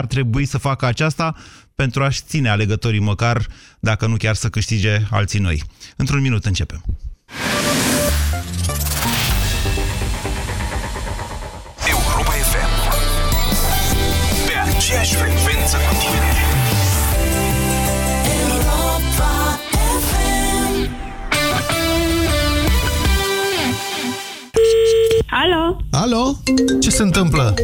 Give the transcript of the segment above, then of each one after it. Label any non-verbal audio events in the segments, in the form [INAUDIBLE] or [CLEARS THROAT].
ar trebui să facă aceasta pentru a-și ține alegătorii măcar, dacă nu chiar să câștige alții noi. Într-un minut începem. Europa FM Pe aceeași frecvență cu tine Alo? Alo? Ce se întâmplă?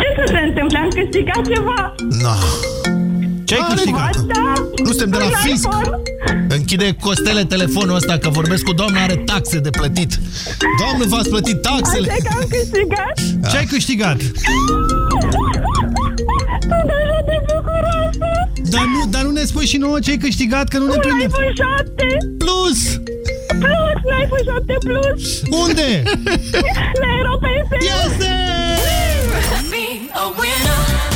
Ce să se întâmple? Am câștigat ceva? No. Ce ai Are- câștigat? Da? Nu suntem de la Un fisc. iPhone? Închide costele telefonul ăsta că vorbesc cu doamna, are taxe de plătit. Doamnă, v-ați plătit taxele? Așa că am câștigat? Ce ai câștigat? Sunt așa de bucuroasă! Dar nu, dar nu ne spui și nouă ce ai câștigat, că nu ne Un prinde. iPhone 7 Plus! Plus! Un iPhone 7 Plus! Unde? La Europa FM! Este!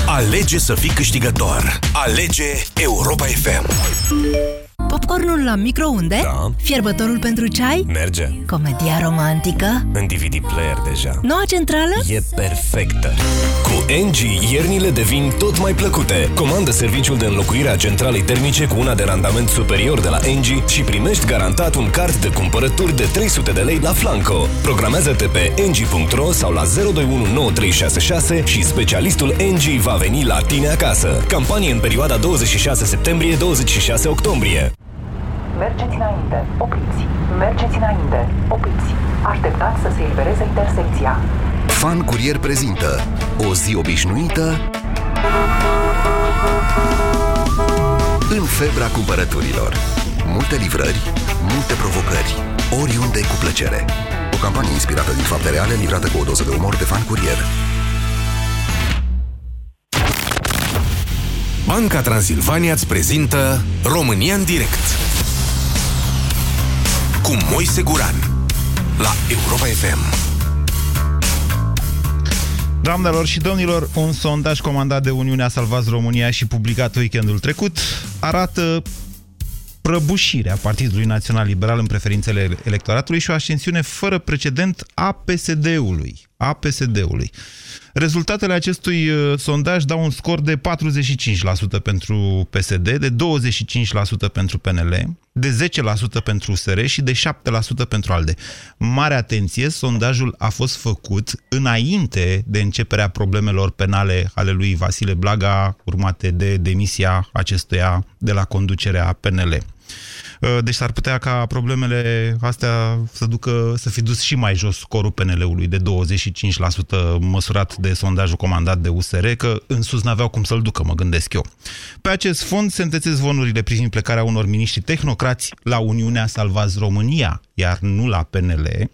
Alege să fii câștigător Alege Europa FM Popcornul la microunde? Da. Fierbătorul pentru ceai? Merge Comedia romantică? În DVD player deja Noua centrală? E perfectă Cu NG, iernile devin tot mai plăcute Comandă serviciul de înlocuire a centralei termice cu una de randament superior de la NG și primești garantat un card de cumpărături de 300 de lei la Flanco. Programează-te pe ng.ro sau la 0219366 și specialistul NG va veni la tine acasă. Campanie în perioada 26 septembrie-26 octombrie. Mergeți înainte, opriți. Mergeți înainte, opriți. Așteptați să se elibereze intersecția. Fan Curier prezintă O zi obișnuită În febra cumpărăturilor Multe livrări, multe provocări Oriunde cu plăcere O campanie inspirată din fapte reale Livrată cu o doză de umor de Fan Curier Banca Transilvania îți prezintă România în direct cu Moise Guran la Europa FM. Doamnelor și domnilor, un sondaj comandat de Uniunea Salvați România și publicat weekendul trecut arată prăbușirea Partidului Național Liberal în preferințele electoratului și o ascensiune fără precedent a PSD-ului. A PSD-ului. Rezultatele acestui uh, sondaj dau un scor de 45% pentru PSD, de 25% pentru PNL, de 10% pentru USR și de 7% pentru ALDE. Mare atenție, sondajul a fost făcut înainte de începerea problemelor penale ale lui Vasile Blaga, urmate de demisia acestuia de la conducerea PNL. Uh, Deci s-ar putea ca problemele astea să ducă să fi dus și mai jos scorul PNL-ului de 25% măsurat de sondajul comandat de USR, că în sus n-aveau cum să-l ducă, mă gândesc eu. Pe acest fond se întețesc zvonurile privind plecarea unor miniștri tehnocrați la Uniunea Salvați România, iar nu la PNL,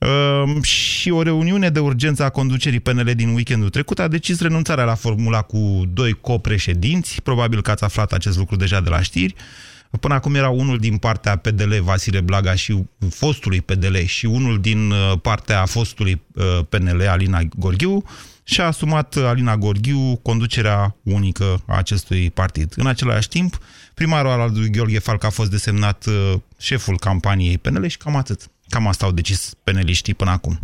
Uh, și o reuniune de urgență a conducerii PNL din weekendul trecut a decis renunțarea la formula cu doi copreședinți. Probabil că ați aflat acest lucru deja de la știri. Până acum era unul din partea PDL, Vasile Blaga, și fostului PDL, și unul din uh, partea fostului uh, PNL, Alina Gorghiu, și a asumat Alina Gorghiu conducerea unică a acestui partid. În același timp, primarul al lui Gheorghe Falc a fost desemnat uh, șeful campaniei PNL și cam atât. Cam asta au decis peneliștii până acum.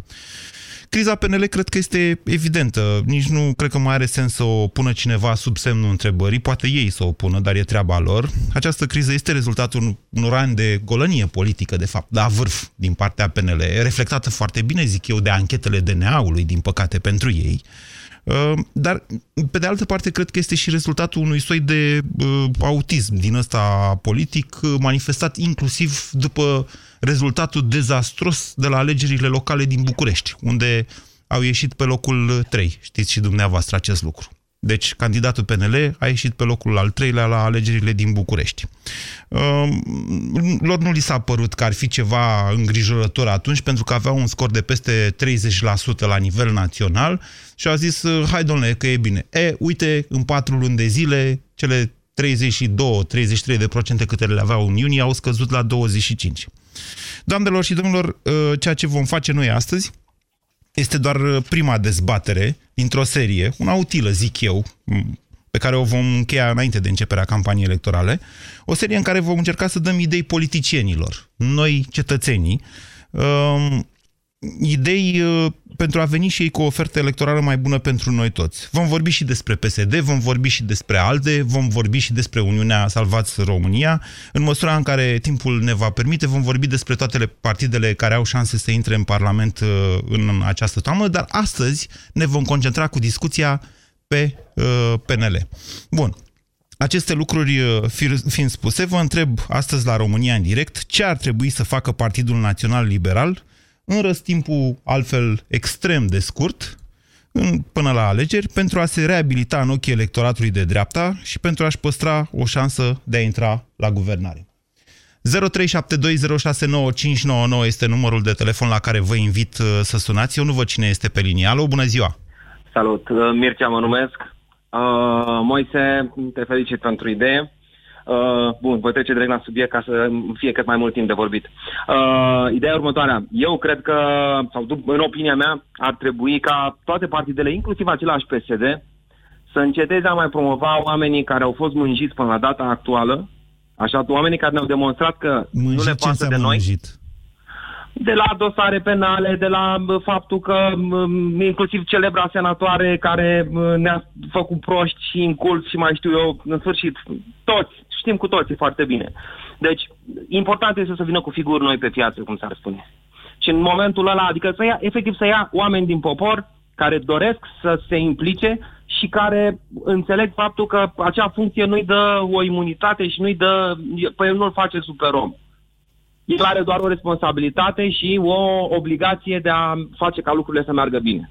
Criza PNL cred că este evidentă. Nici nu cred că mai are sens să o pună cineva sub semnul întrebării. Poate ei să o pună, dar e treaba lor. Această criză este rezultatul unor ani de golănie politică, de fapt, la vârf din partea PNL, reflectată foarte bine, zic eu, de anchetele DNA-ului, din păcate, pentru ei. Uh, Dar, pe de altă parte, cred că este și rezultatul unui soi de uh, autism din ăsta politic, uh, manifestat inclusiv după rezultatul dezastros de la alegerile locale din București, unde au ieșit pe locul 3. Știți și dumneavoastră acest lucru. Deci, candidatul PNL a ieșit pe locul al treilea la alegerile din București. Uh, lor nu li s-a părut că ar fi ceva îngrijorător atunci, pentru că aveau un scor de peste 30% la nivel național și au zis, uh, hai domnule, că e bine. E, uite, în patru luni de zile, cele 32-33 de procente câte le aveau în iunie au scăzut la 25. Doamnelor și domnilor, uh, ceea ce vom face noi astăzi este doar uh, prima dezbatere dintr-o serie, una utilă, zic eu, m, pe care o vom încheia înainte de începerea campaniei electorale, o serie în care vom încerca să dăm idei politicienilor, noi cetățenii, um, idei uh, pentru a veni și ei cu o ofertă electorală mai bună pentru noi toți. Vom vorbi și despre PSD, vom vorbi și despre ALDE, vom vorbi și despre Uniunea Salvați România. În măsura în care timpul ne va permite, vom vorbi despre toate partidele care au șanse să intre în Parlament uh, în această toamnă, dar astăzi ne vom concentra cu discuția pe uh, PNL. Bun. Aceste lucruri uh, fiind spuse, vă întreb astăzi la România în direct ce ar trebui să facă Partidul Național Liberal în răstimpul altfel extrem de scurt, în, până la alegeri, pentru a se reabilita în ochii electoratului de dreapta și pentru a-și păstra o șansă de a intra la guvernare. 0372069599 este numărul de telefon la care vă invit uh, să sunați. Eu nu văd cine este pe linie. Alo, bună ziua! Salut, uh, Mircea mă numesc. Uh, Moise, te felicit pentru idee. Uh, bun, voi trece direct la subiect ca să fie cât mai mult timp de vorbit. Uh, ideea următoarea. Eu cred că, sau în opinia mea, ar trebui ca toate partidele, inclusiv același PSD, să înceteze a mai promova oamenii care au fost mânjiți până la data actuală, așa, oamenii care ne-au demonstrat că mânjit nu le pasă de noi. Mânjit? de la dosare penale, de la faptul că inclusiv celebra senatoare care ne-a făcut proști și incult și mai știu eu, în sfârșit, toți, știm cu toții foarte bine. Deci, important este să vină cu figuri noi pe piață, cum s-ar spune. Și în momentul ăla, adică să ia, efectiv să ia oameni din popor care doresc să se implice și care înțeleg faptul că acea funcție nu-i dă o imunitate și nu-i dă, păi nu-l face superom. El are doar o responsabilitate și o obligație de a face ca lucrurile să meargă bine.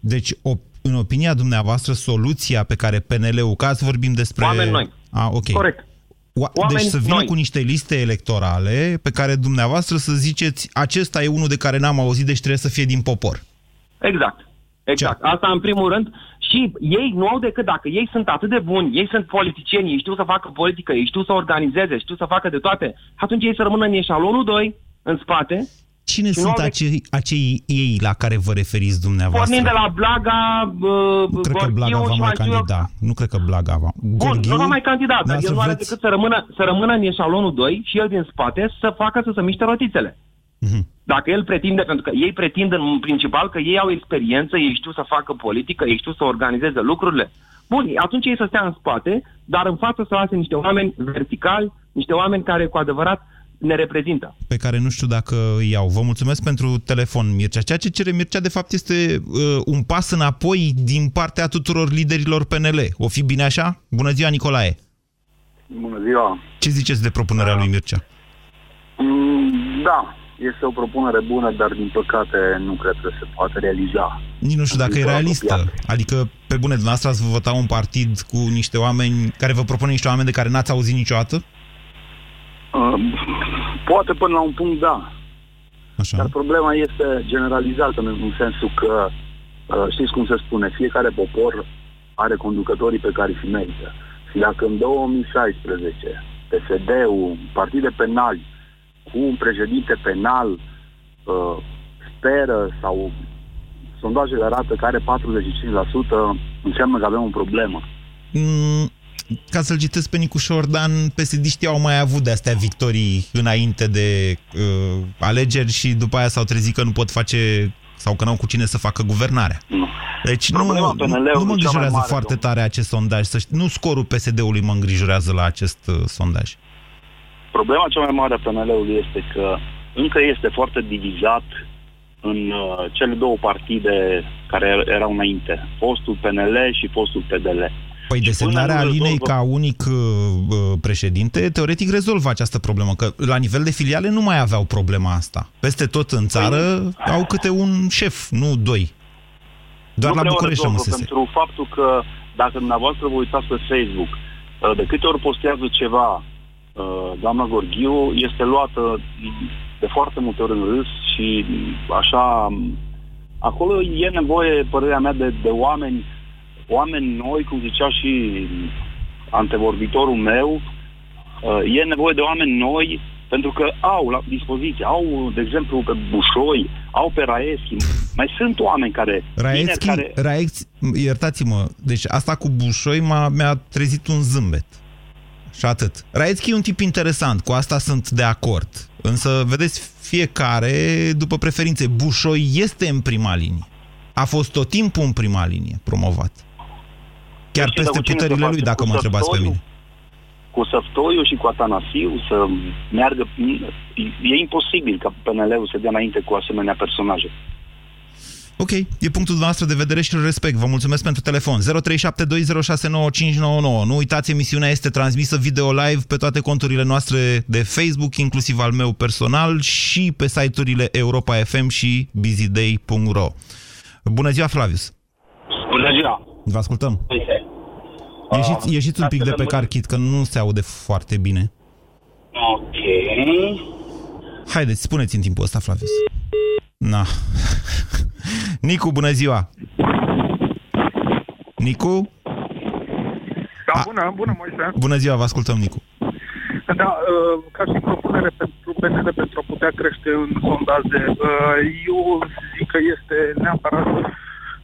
Deci, o, în opinia dumneavoastră, soluția pe care PNL-ul, ca să vorbim despre... Oameni noi. A, ok. Corect. O, deci să vină noi. cu niște liste electorale pe care dumneavoastră să ziceți acesta e unul de care n-am auzit, deci trebuie să fie din popor. Exact. Exact. Ce? Asta în primul rând. Și ei nu au decât, dacă ei sunt atât de buni, ei sunt politicieni, ei știu să facă politică, ei știu să organizeze, știu să facă de toate, atunci ei să rămână în eșalonul 2, în spate. Cine sunt acei, acei ei la care vă referiți dumneavoastră? Pornind de la Blaga, uh, Nu cred că Blaga va mai candida. Nu cred că Blaga va. Bun, nu va mai candida, dar el nu are decât să rămână, să rămână în eșalonul 2 și el din spate să facă să se miște rotițele. Uh-huh. Dacă el pretinde, pentru că ei pretind în principal că ei au experiență, ei știu să facă politică, ei știu să organizeze lucrurile, bun, atunci ei să stea în spate, dar în față să lase niște oameni verticali, niște oameni care cu adevărat ne reprezintă. Pe care nu știu dacă îi iau. Vă mulțumesc pentru telefon, Mircea. Ceea ce cere Mircea, de fapt, este uh, un pas înapoi din partea tuturor liderilor PNL. O fi bine așa? Bună ziua, Nicolae! Bună ziua! Ce ziceți de propunerea da. lui Mircea? Mm, da, este o propunere bună, dar din păcate nu cred că se poate realiza. Nici nu știu dacă e realistă. Apropiat. Adică, pe bune, dumneavoastră ați vota un partid cu niște oameni care vă propune niște oameni de care n-ați auzit niciodată? Uh, poate până la un punct, da. Așa. Dar problema este generalizată în sensul că, uh, știți cum se spune, fiecare popor are conducătorii pe care îi merită. Și dacă în 2016 PSD-ul, partide penali, cu un președinte penal uh, speră sau sondajele arată că are 45%, înseamnă că avem o problemă. Mm, ca să-l citesc pe Nicu Șordan, psd au mai avut de-astea victorii înainte de uh, alegeri și după aia s-au trezit că nu pot face sau că n-au cu cine să facă guvernarea. Nu. Deci nu, nu, nu mă îngrijorează foarte domn. tare acest sondaj. Să știi, nu scorul PSD-ului mă îngrijorează la acest uh, sondaj. Problema cea mai mare a PNL-ului este că încă este foarte divizat în uh, cele două partide care erau înainte, postul PNL și postul PDL. Păi desemnarea Alinei rezolvă... ca unic uh, uh, președinte, teoretic rezolvă această problemă, că la nivel de filiale nu mai aveau problema asta. Peste tot în țară păi... au câte un șef, nu doi. Doar nu la București rămăsese. Pentru faptul că dacă dumneavoastră vă uitați pe Facebook, uh, de câte ori postează ceva Uh, doamna Gorghiu este luată de foarte multe ori în râs și așa acolo e nevoie, părerea mea, de, de oameni oameni noi, cum zicea și antevorbitorul meu, uh, e nevoie de oameni noi pentru că au la dispoziție, au, de exemplu, pe Bușoi, au pe Raeschi, mai sunt oameni care... Raeschi, care... Raeschi iertați-mă, deci asta cu Bușoi m-a, mi-a trezit un zâmbet Și atât. Raetski e un tip interesant, cu asta sunt de acord. Însă, vedeți, fiecare după preferințe. Bușoi este în prima linie. A fost tot timpul în prima linie promovat. Chiar Deci, peste dar cu cine puterile se lui, face? dacă Cu mă întrebați pe Săptoiu? mine. Cu Săftoiu și cu Atanasiu să meargă... E imposibil ca PNL-ul să dea înainte cu asemenea personaje. Ok, e punctul noastră de vedere și îl respect. Vă mulțumesc pentru telefon. 0372069599. Nu uitați, emisiunea este transmisă video live pe toate conturile noastre de Facebook, inclusiv al meu personal, și pe site-urile Europa FM și busyday.ro. Bună ziua, Flavius! Bună ziua! Vă ascultăm. Uite, Ieșiți, ieșiți un pic de pe lămâri- carchit, că nu se aude foarte bine. ok. Haideți, spuneți în timpul ăsta, Flavius. Na. Nicu, bună ziua! Nicu? Da, bună, bună, Moise. Bună ziua, vă ascultăm, Nicu. Da, uh, ca și propunere pentru PNL pentru a putea crește în sondaje, uh, eu zic că este neapărat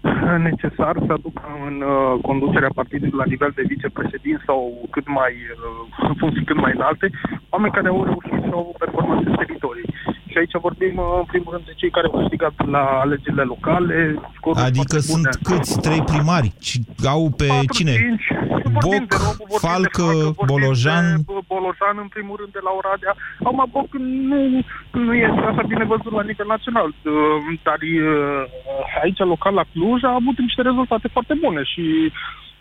[LAUGHS] necesar să aducă în uh, conducerea partidului la nivel de vicepreședinți sau cât mai uh, în funcții cât mai înalte, oameni care au reușit și au avut performanțe în teritorii. Și aici vorbim uh, în primul rând de cei care au câștigat la alegerile locale, scoruri Adică foarte sunt bune. câți? Trei primari? Și au pe Patru, cine? cinci. Vorbim Boc, de Robu, vorbim de Falcă, Falcă, vorbim Bolojan. de B- Bolojan, în primul rând, de la Oradea. Acum, Boc nu, nu este așa bine văzut la nivel național, Uh, dar uh, aici, local, la Cluj, a avut niște rezultate foarte bune și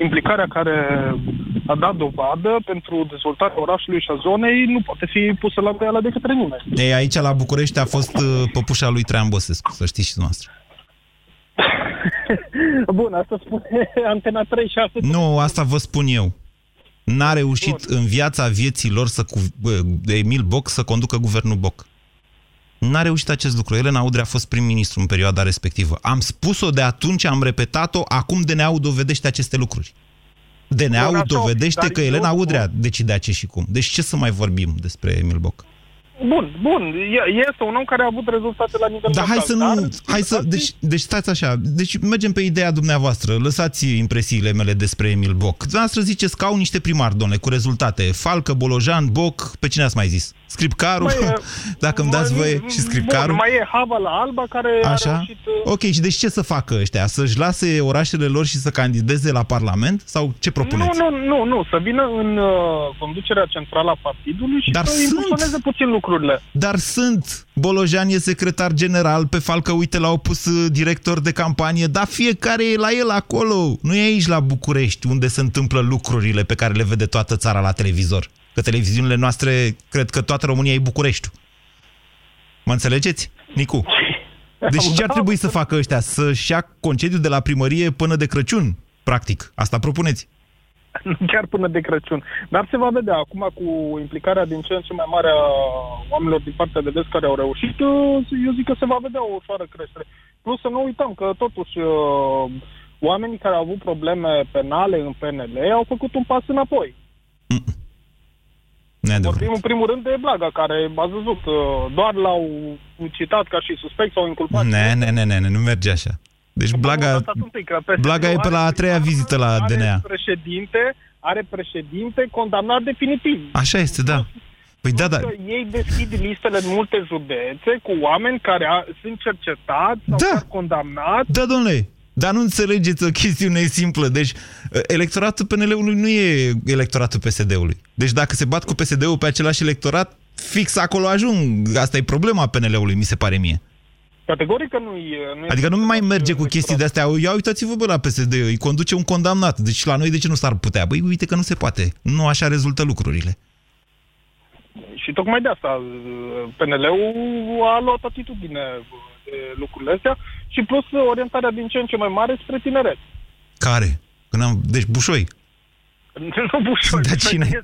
implicarea care a dat dovadă pentru dezvoltarea orașului și a zonei nu poate fi pusă la îndoială de către nimeni. Ei, aici la București a fost uh, păpușa lui Traian Băsescu, să știți și dumneavoastră. [LAUGHS] Bun, asta spune Antena 36. Nu, asta vă spun eu. N-a reușit în viața vieții lor să cu, bă, de Emil Boc să conducă guvernul Boc. N-a reușit acest lucru. Elena Udrea a fost prim-ministru în perioada respectivă. Am spus-o de atunci, am repetat-o, acum DNA-ul dovedește aceste lucruri. Bun, DNA-ul așa, dovedește dar că eu- Elena Udrea decidea ce și cum. Deci ce să mai vorbim despre Emil Boc? Bun, bun, e- este un om care a avut rezultate la nivel Dar hai local, să nu... Hai să, deci, deci stați așa. Deci mergem pe ideea dumneavoastră. Lăsați impresiile mele despre Emil Boc. Dumneavoastră ziceți că au niște primari, domnule, cu rezultate. Falcă, Bolojan, Boc, pe cine ați mai zis? Scripcaru? Mai [LAUGHS] e- Dacă îmi dați voie și Scripcaru? Bun, mai e Hava la Alba care a Așa? reușit... uh, Ok, și deci ce să facă ăștia? Să-și lase orașele lor și să candideze la Parlament? Sau ce propuneți? Nu, nu, nu, nu, să vină în uh, conducerea centrală a partidului și Dar să sunt. impulsioneze puțin lucrurile. Dar sunt. Bolojan e secretar general, pe Falcă, uite, l-au pus uh, director de campanie, dar fiecare e la el acolo. Nu e aici la București, unde se întâmplă lucrurile pe care le vede toată țara la televizor. Că televiziunile noastre, cred că toată România e Bucureștiul. Mă înțelegeți, Nicu? Deci ce ar Da. trebui să facă ăștia? Să-și ia concediu de la primărie până de Crăciun, practic. Asta propuneți. chiar până de Crăciun. Dar se va vedea acum cu implicarea din ce în ce mai mare a oamenilor din partea de vest care au reușit, uh, eu zic că se va vedea o ușoară creștere. Plus să nu uităm că totuși uh, oamenii care au avut probleme penale în PNL au făcut un pas înapoi. Neadevărat. Vorbim în primul rând de Blaga, care ați văzut, uh, doar l-au citat ca și suspect sau inculpat. Ne, ne, ne, ne, ne, nu merge așa. Deci Blaga, Lăsați un pic, că PSD Blaga e pe la a treia vizită la are DNA. președinte, are președinte condamnat definitiv. Așa este, da. Păi da, da. Că ei deschid listele în multe județe cu oameni care a, sunt cercetați sau Da. da. condamnați. Da, domnule, dar nu înțelegeți o chestiune simplă. Deci, electoratul PNL-ului nu e electoratul PSD-ului. Deci dacă se bat cu PSD-ul pe același electorat, fix acolo ajung. Asta e problema PNL-ului, mi se pare mie. Categoric că nu e... Nu e Adică nu mai merge cu chestii de astea. Ia uitați-vă, bă, la PSD, îi conduce un condamnat. Deci la noi de ce nu s-ar putea? Băi, uite că nu se poate. Nu așa rezultă lucrurile. Și tocmai de asta uh, PNL-ul a luat atitudine de lucrurile astea și plus orientarea din ce în ce mai mare spre tineret. Care? Când am... Deci Bușoi. [LAUGHS] nu bușor. Dar [LAUGHS] cine?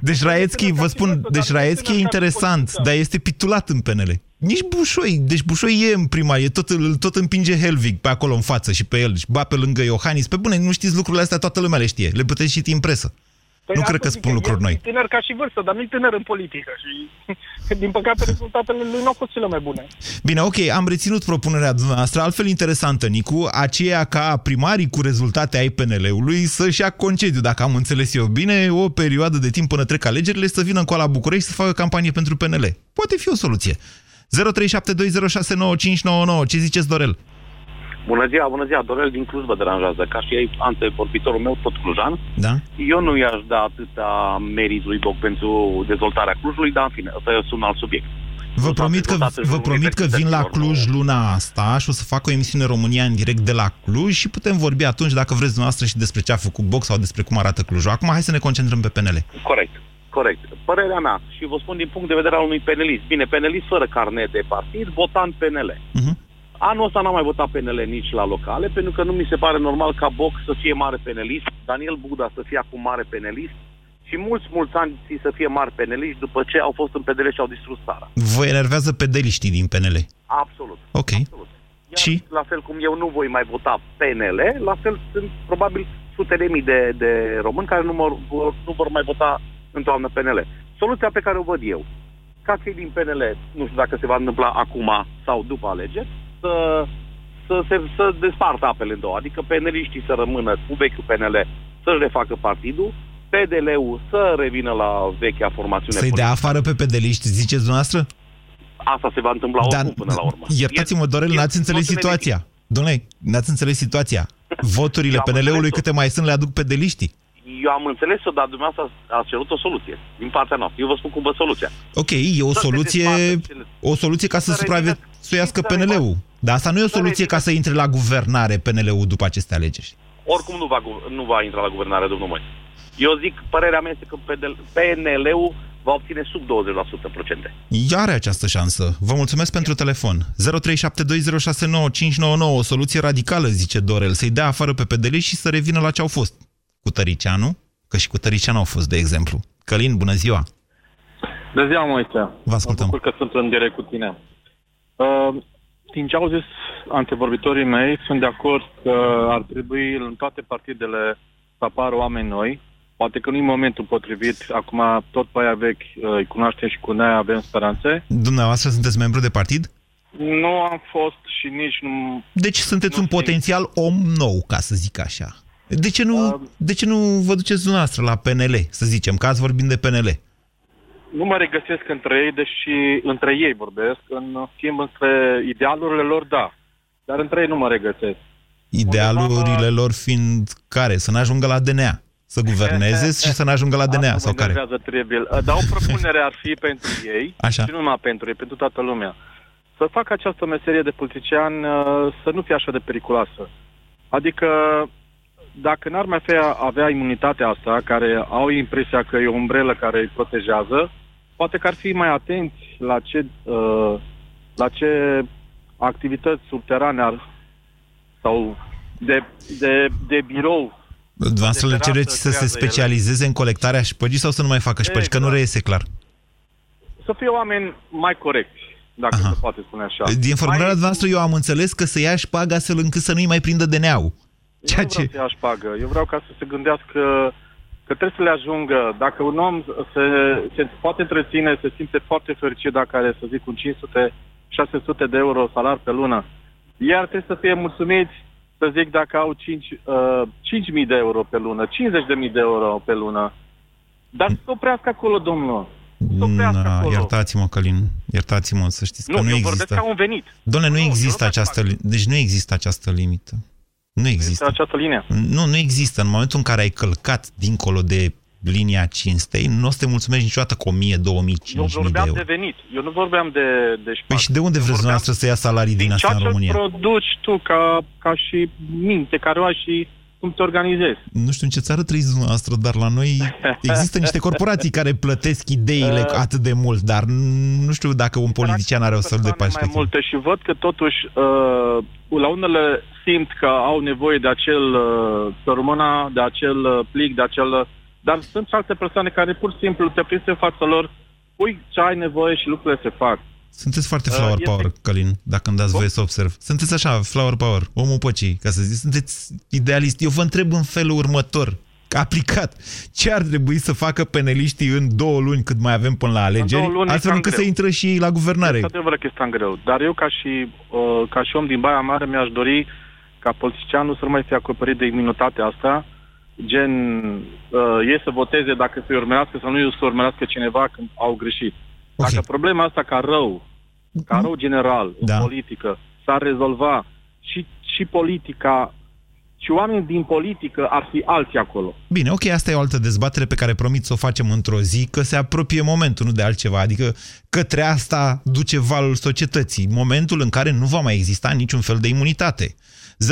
Deci Raetski, vă spun, deci Raetski e interesant, dar este pitulat în PNL. Nici Bușoi, deci Bușoi e în prima, e tot, îl tot împinge Helvig pe acolo în față și pe el, și ba pe lângă Iohannis. Pe bune, nu știți lucrurile astea, toată lumea le știe, le puteți citi în presă. Păi nu asta cred că zic spun eu, lucruri el noi. E tânăr ca și vârstă, dar nu e tânăr în politică și, [LAUGHS] din păcate, rezultatele lui nu au fost cele mai bune. Bine, ok, am reținut propunerea dumneavoastră, altfel interesantă, Nicu, aceea ca primarii cu rezultate ai PNL-ului să-și ia concediu, dacă am înțeles eu bine, o perioadă de timp până trec alegerile, să vină încoa la București să facă campanie pentru PNL. Poate fi o soluție. 0372069599. Ce ziceți, Dorel? Bună ziua, bună ziua, Dorel din Cluj vă deranjează. Ca și ei, antevorbitorul meu, tot clujan, Da? eu nu i-aș da atâta merit lui Boc pentru dezvoltarea Clujului, dar în fine, ăsta e un alt subiect. Vă promit, că, vă promit că vin la Cluj luna asta și o să fac o emisiune România în direct de la Cluj și putem vorbi atunci, dacă vreți dumneavoastră, și despre ce a făcut Boc sau despre cum arată Clujul. Acum hai să ne concentrăm pe PNL. Corect, corect. Părerea mea, și vă spun din punct de vedere al unui penelist. Bine, penelist fără carnet de partid, votant PNL. Uh-huh. Anul ăsta n-am mai votat PNL nici la locale, pentru că nu mi se pare normal ca Boc să fie mare penelist, Daniel Buda să fie acum mare penelist și mulți, mulți ani să fie mari peneliști după ce au fost în PDL și au distrus țara. Vă enervează pedeliștii din PNL. Absolut. Ok. Iar și? la fel cum eu nu voi mai vota PNL, la fel sunt probabil sute de mii de, de români care nu, mă, nu vor mai vota în toamnă PNL. Soluția pe care o văd eu, ca cei din PNL, nu știu dacă se va întâmpla acum sau după alegeri, să, să, se, să despartă apele în două. Adică peneliștii să rămână cu vechiul PNL, să-și refacă partidul, PDL-ul să revină la vechea formațiune Să-i dea politică. afară pe pedeliști, ziceți dumneavoastră? Asta se va întâmpla Dar- oricum până la urmă. Iertați-mă, Dorel, n-ați înțeles situația. Domnule, n-ați înțeles situația. Voturile Eu am PNL-ului înțeles-o. câte mai sunt le aduc pedeliștii. Eu am înțeles-o, dar dumneavoastră ați cerut o soluție din partea noastră. Eu vă spun cum vă soluția. Ok, e o Să se soluție, despartă cele- o soluție ca să Să supraviețuiască PNL-ul. Dar asta nu e o soluție ca să intre la guvernare PNL-ul după aceste alegeri. Oricum nu va, gu- nu va intra la guvernare, domnul Moise. Eu zic, părerea mea este că PDL PNL-ul va obține sub 20% procente. Ea are această șansă. Vă mulțumesc pentru telefon. 0372069599, o soluție radicală, zice Dorel, să-i dea afară pe PDL și să revină la ce au fost. Cu Tăricianu, că și cu Tăricianu au fost, de exemplu. Călin, bună ziua! Bună ziua, Moise. Vă ascultăm. Mă bucur că sunt în direct cu tine. Uh, din ce au zis antevorbitorii mei, sunt de acord că ar trebui în toate partidele să apară oameni noi. Poate că nu e momentul potrivit. Acum tot pe aia vechi uh, îi cunoaștem și cu noi avem speranțe. Dumneavoastră sunteți membru de partid? Nu am fost și nici nu... Deci sunteți un potențial om nou, ca să zic așa. De ce nu, de ce nu vă duceți dumneavoastră la PNL, să zicem, că ați vorbit de PNL? Nu mă regăsesc între ei, deși între ei vorbesc. În schimb, între idealurile lor, da. Dar între ei nu mă regăsesc. Idealurile lor fiind care? Să n-ajungă la DNA. Să guverneze [LAUGHS] și să n-ajungă la DNA, sau care? Mă tribil. Dar o propunere ar fi pentru ei, Așa. și nu numai pentru ei, pentru toată lumea. Să facă această meserie de politician uh, să nu fie așa de periculoasă. Adică, dacă n-ar mai fi avea imunitatea asta, care au impresia că e o umbrelă care îi protejează, poate că ar fi mai atenți la ce, uh, la ce activități subterane ar, sau de, de, de birou Dumneavoastră le terasă cereți să se creează ele. specializeze în colectarea șpăgii sau să nu mai facă șpăgi? Că nu reiese clar. să fie oameni mai corecți, dacă se poate spune așa. Din formularea dumneavoastră eu am înțeles că să ia șpaga astfel încât să nu-i mai prindă DNA-ul. Ceea eu nu vreau să ia șpagă. Eu vreau ca să se gândească că trebuie să le ajungă. Dacă un om se, se poate întreține, se simte foarte fericit dacă are, să zic, un 500-600 de euro salar pe lună, iar trebuie să fie mulțumiți, să zic, dacă au 5, uh, 5.000 de euro pe lună, 50.000 de euro pe lună. Dar să se oprească acolo, domnul. Na, iertați-mă, Călin, iertați-mă, să știți Nu, că nu eu există. vorbesc ca un venit. Doamne, nu, există această li- deci nu există această limită. Nu există. Este această linie. Nu, nu există. În momentul în care ai călcat dincolo de linia cinstei, nu o să te mulțumești niciodată cu 1000, 2000, Eu 5000 de vorbeam euro. de venit. Eu nu vorbeam de, de șpagă. Păi și de unde vreți dumneavoastră să ia salarii din astea ceea în ce România? produci tu ca, ca și minte care o ai și cum te organizezi. Nu știu în ce țară trăiți dumneavoastră, dar la noi există niște corporații care plătesc ideile Uh. [LAUGHS] atât de mult, dar nu știu dacă un politician are o astfel de mai perspectivă. multe și văd că totuși uh, la unele simt că au nevoie de acel uh, sărmâna, de acel uh, plic, de acel... Uh, dar sunt și alte persoane care pur și simplu te prinzi în fața lor, pui ce ai nevoie și lucrurile se fac. Sunteți foarte Uh, flower este- power, Călin, dacă îmi dați voie să observ. Sunteți așa, flower power, omul păcii, ca să zic. Sunteți idealist. Eu vă întreb în felul următor. aplicat. Ce ar trebui să facă peneliștii în două luni cât mai avem până la alegeri, două luni e astfel cam încât greu. să intră și ei la guvernare? Este adevărat că este cam greu, dar eu ca și, uh, ca și om din Baia Mare mi-aș dori ca politicianul să nu mai fie acoperit de imunitatea asta, gen uh, ei să voteze dacă să-i urmească sau nu îi să urmească cineva când au greșit. Ok. Dacă problema asta ca rău, ca rău general Da. în politică, s-ar rezolva și, și politica și oamenii din politică ar fi alții acolo. Bine, ok, asta e o altă dezbatere pe care promit să o facem într-o zi, că se apropie momentul, nu de altceva. Adică către asta duce valul societății, momentul în care nu va mai exista niciun fel de imunitate. 0372069599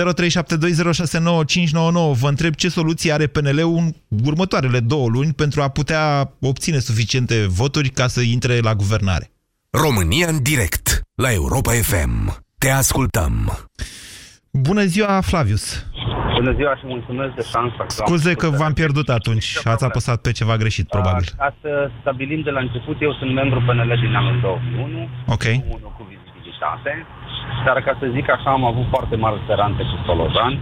Vă întreb ce soluție are PNL-ul în următoarele două luni pentru a putea obține suficiente voturi ca să intre la guvernare. România în direct la Europa FM. Te ascultăm. Bună ziua, Flavius! Bună ziua și mulțumesc de șansa. Scuze că v-am pierdut atunci, ați apăsat pe ceva greșit, probabil. Ca să stabilim de la început, eu sunt membru PNL din anul 2001, Ok. unul cu vizibilitate, dar ca să zic așa, am avut foarte mari speranțe cu Solojan,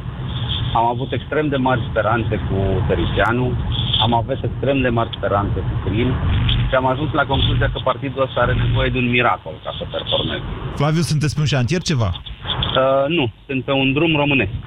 am avut extrem de mari speranțe cu Tăricianu, am avut extrem de mari speranțe cu Crin și am ajuns la concluzia că partidul ăsta are nevoie de un miracol ca să performeze. Flavius, sunteți pe un șantier ceva? Uh, nu, sunt pe un drum românesc.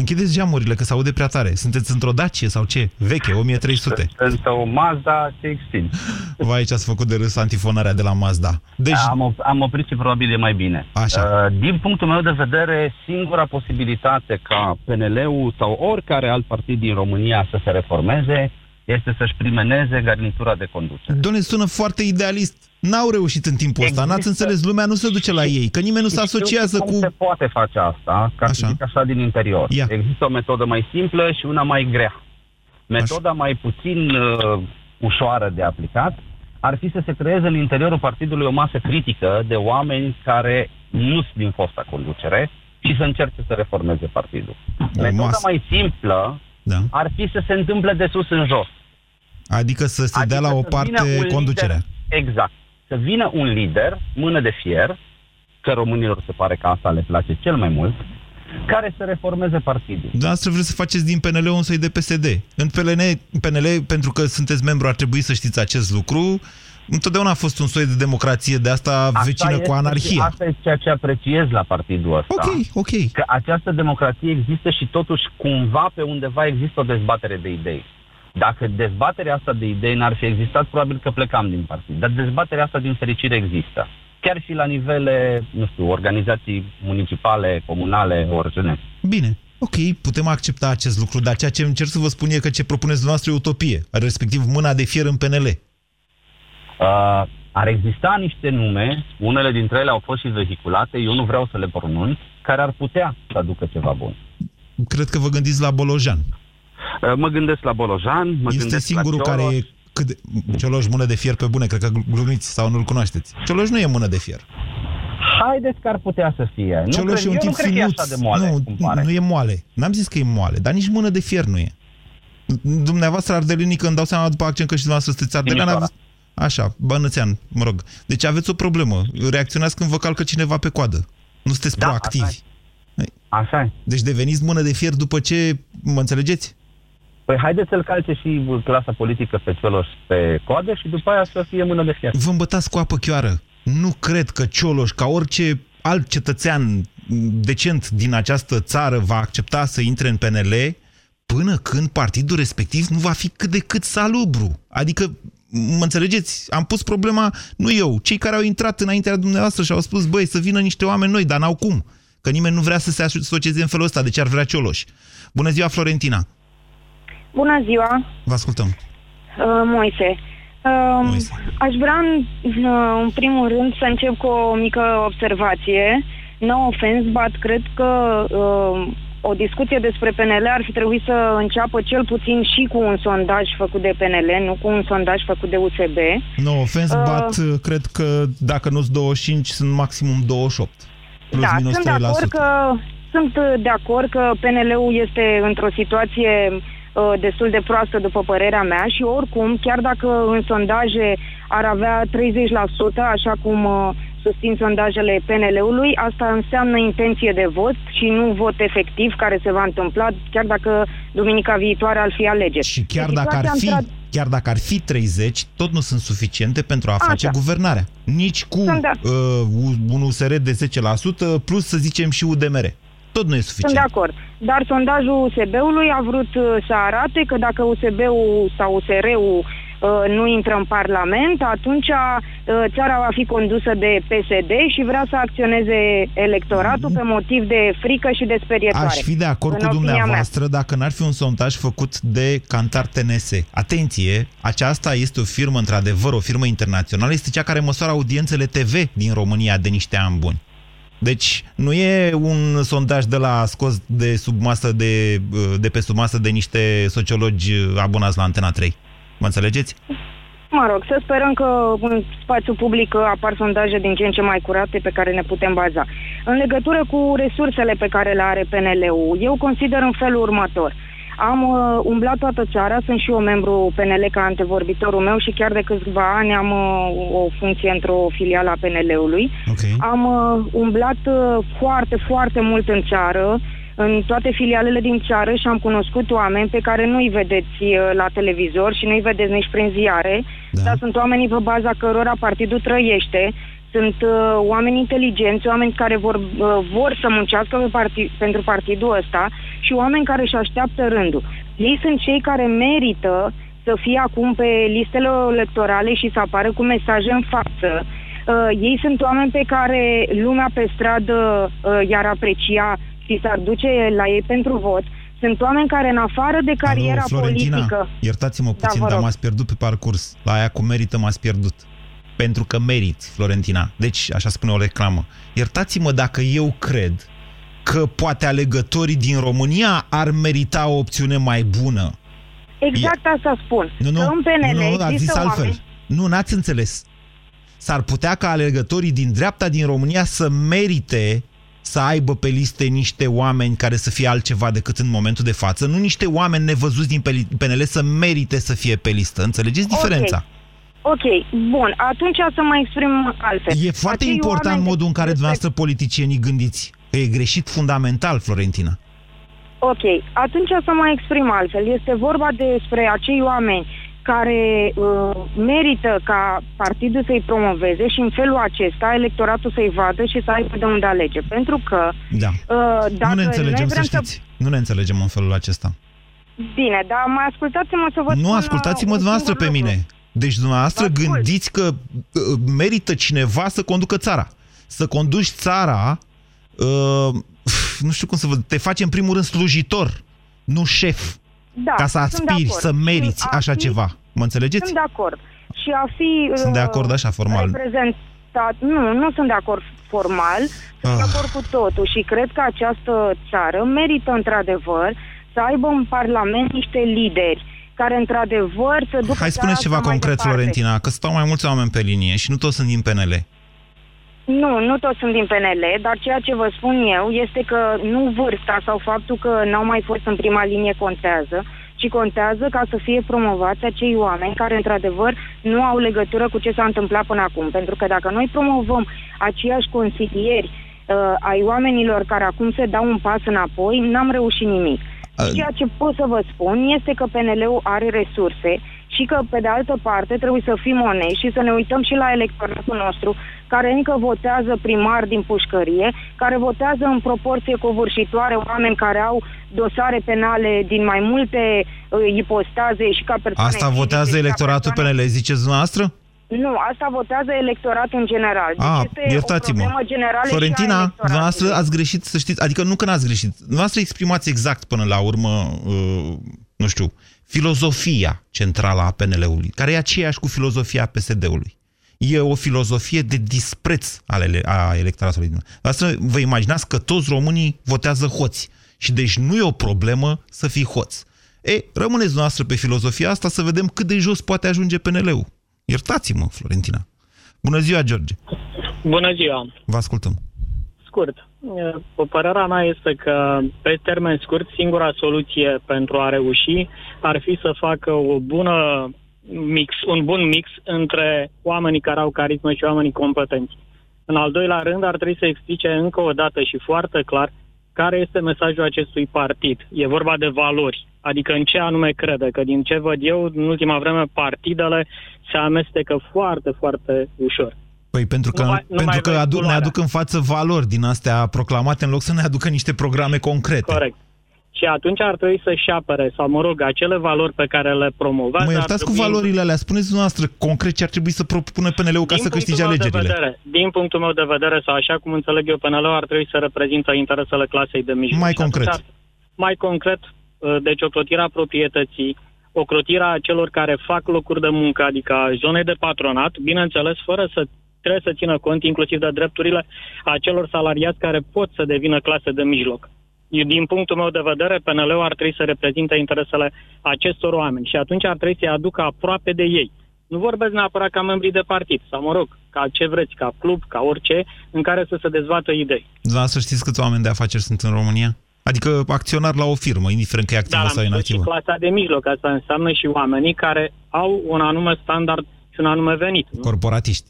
Închideți geamurile, că se aude prea tare. Sunteți într-o Dacie sau ce? Veche, 1300. Sunt o Mazda CX-5. Vai, ce ați făcut de râs antifonarea de la Mazda. Deci, Am, op- am oprit și probabil e mai bine. Așa. Uh, din punctul meu de vedere, singura posibilitate ca PNL-ul sau oricare alt partid din România să se reformeze este să-și primeneze garnitura de conducere. Doamne, sună foarte idealist. N-au reușit în timpul ăsta, n-ați înțeles, lumea nu se duce la ei, că nimeni nu se Știu asociază cum cu... se poate face asta, ca să zic așa din interior. Ia. Există o metodă mai simplă și una mai grea. Metoda mai puțin uh, ușoară de aplicat ar fi să se creeze în interiorul partidului o masă critică de oameni care nu sunt din fosta conducere și să încerce să reformeze partidul. Metoda masă. mai simplă Da. ar fi să se întâmple de sus în jos. Adică să se dea la o să vină parte un conducerea. Lider, exact. Să vină un lider, mână de fier, că românilor se pare că asta le place cel mai mult, care să reformeze partidul. Dumneavoastră vreți să faceți din PNL un soi de PSD. În PNL, PNL, pentru că sunteți membru, ar trebui să știți acest lucru. Întotdeauna a fost un soi de democrație de asta, vecină este- cu anarhia. Asta e ceea ce apreciez la partidul ăsta. Ok, ok. Că această democrație există și totuși cumva pe undeva există o dezbatere de idei. Dacă dezbaterea asta de idei n-ar fi existat, probabil că plecam din partid. Dar dezbaterea asta, din fericire, există. Chiar și la nivele, nu știu, organizații municipale, comunale, oricine. Bine, ok, putem accepta acest lucru, dar ceea ce încerc să vă spun e că ce propuneți dumneavoastră e utopie, respectiv mâna de fier în PNL. Uh, ar exista niște nume, unele dintre ele au fost și vehiculate, eu nu vreau să le pronunț, care ar putea să aducă ceva bun. Cred că vă gândiți la Bolojan. Uh, mă gândesc la Bolojan, mă este gândesc singurul la care Cioloș. e cât de... Cioloș mână de fier pe bune, cred că glumiți sau nu-l cunoașteți. Cioloș nu e mână de fier. Haideți că ar putea să fie. Nu Cioloș cred, e un eu tip nu cred că e finuț. așa de moale, nu, cum pare. nu e moale. N-am zis că e moale, dar nici mână de fier nu e. Dumneavoastră ardelenii, când dau seama după accent că și dumneavoastră sunteți ardelean, Timișoara. aveți... Așa, bănățean, mă rog. Deci aveți o problemă. Reacționați când vă calcă cineva pe coadă. Nu sunteți Da, proactivi. Așa e. Deci deveniți mână de fier după ce... Mă înțelegeți? Păi haideți să-l calce și clasa politică pe Cioloș pe coadă și după aia să fie mână de fier. Vă îmbătați cu apă chioară. Nu cred că Cioloș, ca orice alt cetățean decent din această țară, va accepta să intre în PNL până când partidul respectiv nu va fi cât de cât salubru. Adică, mă înțelegeți? Am pus problema, nu eu, cei care au intrat înaintea dumneavoastră și au spus, băi, să vină niște oameni noi, dar n-au cum. Că nimeni nu vrea să se asocieze în felul ăsta, de ce ar vrea Cioloș. Bună ziua, Florentina! Bună ziua, Vă ascultăm. uh, Moise. Uh, Aș vrea, în, uh, în primul rând, să încep cu o mică observație. No offense, but cred că uh, o discuție despre PNL ar fi trebuit să înceapă cel puțin și cu un sondaj făcut de PNL, nu cu un sondaj făcut de USB. No offense, Uh, but cred că dacă nu-s 25, sunt maximum 28. Plus da, minus sunt de 3%. acord că sunt uh, de acord că PNL-ul este într-o situație uh, destul de proastă după părerea mea și oricum, chiar dacă în sondaje ar avea 30%, așa cum uh, susțin sondajele PNL-ului, asta înseamnă intenție de vot și nu vot efectiv care se va întâmpla chiar dacă duminica viitoare ar fi alegeri. Și chiar Deci dacă, ar situația fi, într- chiar dacă ar fi 30, tot nu sunt suficiente pentru a face Așa. guvernarea. Nici cu Sunt de- uh, un USR de 10%, plus să zicem și UDMR. Tot nu e Sunt suficient. de acord. Dar sondajul USB-ului a vrut uh, să arate că dacă USB-ul sau USR-ul uh, nu intră în Parlament, atunci uh, țara va fi condusă de PSD și vrea să acționeze electoratul pe motiv de frică și de sperietoare. Aș fi de acord În cu opinia dumneavoastră dacă n-ar fi un sondaj făcut de Cantar TNS. Atenție, aceasta este o firmă, într-adevăr, o firmă internațională, este cea care măsoară audiențele TV din România de niște ani buni. Deci nu e un sondaj de la scos de sub masă de, de pe sub masă de niște sociologi abonați la Antena 3. Mă înțelegeți? Mă rog, să sperăm că în spațiu public apar sondaje din ce în ce mai curate pe care ne putem baza. În legătură cu resursele pe care le are PNL-ul, eu consider în felul următor. Am uh, umblat toată țara, sunt și eu membru PNL ca antevorbitorul meu și chiar de câțiva ani am uh, o funcție într-o filială a PNL-ului. Okay. Am uh, umblat uh, foarte, foarte mult în țară, în toate filialele din țară și am cunoscut oameni pe care nu-i vedeți uh, la televizor și nu-i vedeți nici prin ziare, da. dar sunt oamenii pe baza cărora partidul trăiește, sunt uh, oameni inteligenți, oameni care vor, uh, vor să muncească pe parti- pentru partidul ăsta și oameni care își așteaptă rândul. Ei sunt cei care merită să fie acum pe listele electorale și să apară cu mesaje în față. Uh, ei sunt oameni pe care lumea pe stradă uh, i-ar aprecia și s-ar duce la ei pentru vot. Sunt oameni care, în afară de cariera Alo, Florentina, politică... iertați-mă Da, puțin, vă dar rog. m-ați pierdut pe parcurs. La aia cu merită m-ați pierdut. Pentru că meriți, Florentina. Deci, așa spune o reclamă. Iertați-mă dacă eu cred că poate alegătorii din România ar merita o opțiune mai bună. Exact asta spun. Nu, nu, că în PNL nu, nu, ați zis există altfel. oameni... Nu, n-ați înțeles. S-ar putea ca alegătorii din dreapta din România să merite să aibă pe liste niște oameni care să fie altceva decât în momentul de față, nu niște oameni nevăzuți din PNL să merite să fie pe listă. Înțelegeți diferența? Ok, bun, atunci să mă exprim altfel. E foarte Acei important oameni modul în care despre- dumneavoastră politicienii gândiți. Că e greșit fundamental, Florentina. Ok, atunci să mă exprim altfel. Este vorba despre acei oameni care uh, merită ca partidul să-i promoveze și în felul acesta electoratul să-i vadă și să aibă de unde alege. Pentru că Da. uh, dacă nu ne înțelegem, noi să vrem știți. Nu ne înțelegem în felul acesta. Bine, dar mai ascultați-mă să vă Nu spun, ascultați-mă uh, un dumneavoastră singur pe lucru. mine. Deci dumneavoastră gândiți că uh, merită cineva să conducă țara. Să conduci țara, uh, nu știu cum să vă... Te face în primul rând slujitor, nu șef. Da, ca să sunt de aspiri, acord. să meriți Și a așa fi- ceva. Mă înțelegeți? Sunt de acord. Și a fi... Sunt de uh, acord așa, formal. Reprezentat... Nu, nu sunt de acord formal. Sunt de Ah. acord cu totul și cred că această țară merită într-adevăr să aibă în Parlament niște lideri care într-adevăr să ducă Hai spuneți țara ceva asta mai concret, departe. Florentina, că stau mai mulți oameni pe linie și nu toți sunt din PNL. Nu, nu toți sunt din PNL, dar ceea ce vă spun eu este că nu vârsta sau faptul că n-au mai fost în prima linie contează, ci contează ca să fie promovați acei oameni care, într-adevăr, nu au legătură cu ce s-a întâmplat până acum. Pentru că dacă noi promovăm aceiași consilieri uh, ai oamenilor care acum se dau un pas înapoi, n-am reușit nimic. Uh, Ceea ce pot să vă spun este că PNL-ul are resurse și că, pe de altă parte, trebuie să fim onești și să ne uităm și la electoratul nostru, care încă votează primar din pușcărie, care votează în proporție covârșitoare oameni care au dosare penale din mai multe uh, ipostaze și ca persoane Asta fizice votează și ca electoratul persoane- PNL, ziceți dumneavoastră? Nu, asta votează electoratul în general. Deci A, este o iertați-mă. problemă generală și a Florentina, electoratului. dumneavoastră ați greșit, să știți, adică nu că n-ați greșit, dumneavoastră exprimați exact până la urmă, uh, nu știu, filozofia centrală a PNL-ului, care e aceeași cu filozofia PSD-ului. E o filozofie de dispreț ale, a electoratului. Asta vă imaginați că toți românii votează hoți. Și deci nu e o problemă să fii hoț. E, rămâneți dumneavoastră pe filozofia asta să vedem cât de jos poate ajunge PNL-ul. Iertați-mă, Florentina. Bună ziua, George. Bună ziua! Vă ascultăm. Scurt, o părerea mea este că pe termen scurt singura soluție pentru a reuși ar fi să facă o bună mix, un bun mix între oamenii care au carismă și oamenii competenți. În al doilea rând, ar trebui să explice încă o dată și foarte clar care este mesajul acestui partid. E vorba de valori, adică în ce anume crede, că din ce văd eu, în ultima vreme, partidele se amestecă foarte, foarte ușor. Păi pentru că, Nu mai- nu pentru mai că vezi adu- ne culoarea. aduc în față valori din astea proclamate în loc să ne aducă niște programe concrete. Corect. Și atunci ar trebui să-și apere, sau mă rog, acele valori pe care le promovați. Mă ar iertați cu trebui- valorile alea. Spuneți dumneavoastră concret ce ar trebui să propună PNL-ul ca Din să punctul câștige meu de alegerile. vedere, din punctul meu de vedere, sau așa cum înțeleg eu, PNL ar trebui să reprezintă interesele clasei de mijloc. Mai Și atunci concret. ar- mai concret, uh, deci o clotire a proprietății, o clotire a celor care fac locuri de muncă, adică a zonei de patronat, bineînțeles, fără să trebuie să țină cont inclusiv de drepturile a celor salariați care pot să devină clase de mijloc. Eu, Din punctul meu de vedere, PNL-ul ar trebui să reprezinte interesele acestor oameni și atunci ar trebui să-i aducă aproape de ei. Nu vorbesc neapărat ca membrii de partid, sau mă rog, ca ce vreți, ca club, ca orice, în care să se dezbată idei. Da, să știți câți oameni de afaceri sunt în România? Adică acționar la o firmă, indiferent că e activă Dar sau am spus și inactivă. clasa de mijloc, asta înseamnă și oamenii care au un anume standard și un anume venit. Nu? Corporatiști.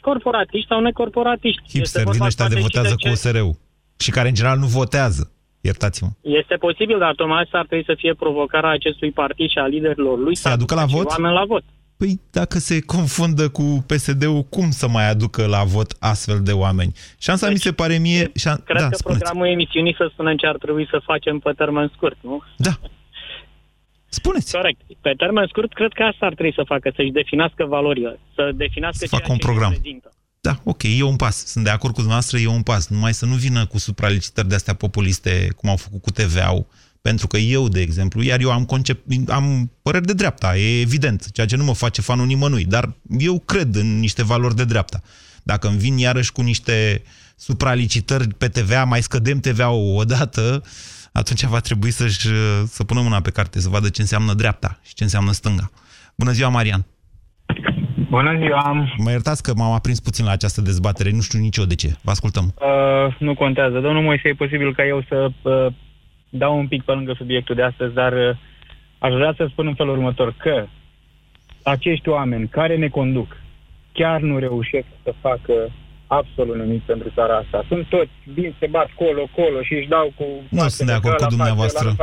Corporatiști sau necorporatiști. Hipster din vorba ăștia de poate și votează ce- cu USR-ul. Și care în general nu votează. Iertați-mă. Este posibil, dar tocmai asta ar trebui să fie provocarea acestui partid și a liderilor lui să aducă la aducă și vot? oameni la vot. Păi dacă se confundă cu PSD-ul, cum să mai aducă la vot astfel de oameni? Șansa mi se pare mie... Șan... Deci, Cred da, că spuneți. programul emisiunii să spunem ce ar trebui să facem pe termen scurt, nu? Da. Spuneți. Corect. Pe termen scurt, cred că asta ar trebui să facă, să-și definească valorile, să definească Să facă ceea un ce program. reprezintă. Da, ok, e un pas. Sunt de acord cu dumneavoastră, e un pas. Numai să nu vină cu supralicitări de astea populiste, cum au făcut cu TVA-ul. Pentru că eu, de exemplu, iar eu am, concep- am păreri de dreapta, e evident, ceea ce nu mă face fanul nimănui, dar eu cred în niște valori de dreapta. Dacă îmi vin iarăși cu niște supralicitări pe TVA, mai scădem TVA-ul odată, atunci va trebui să-și, să pună mâna pe carte, să vadă ce înseamnă dreapta și ce înseamnă stânga. Bună ziua, Marian! Bună ziua! Mă iertați că m-am aprins puțin la această dezbatere, nu știu nici eu de ce. Vă ascultăm. Uh, nu contează. Domnul Moise, e posibil ca eu să uh, dau un pic pe lângă subiectul de astăzi, dar uh, aș vrea să spun în felul următor că acești oameni care ne conduc chiar nu reușesc să facă absolut nimic pentru țara asta. Sunt toți, vin, se bat colo, colo și își dau cu... Nu sunt de acord cu dumneavoastră.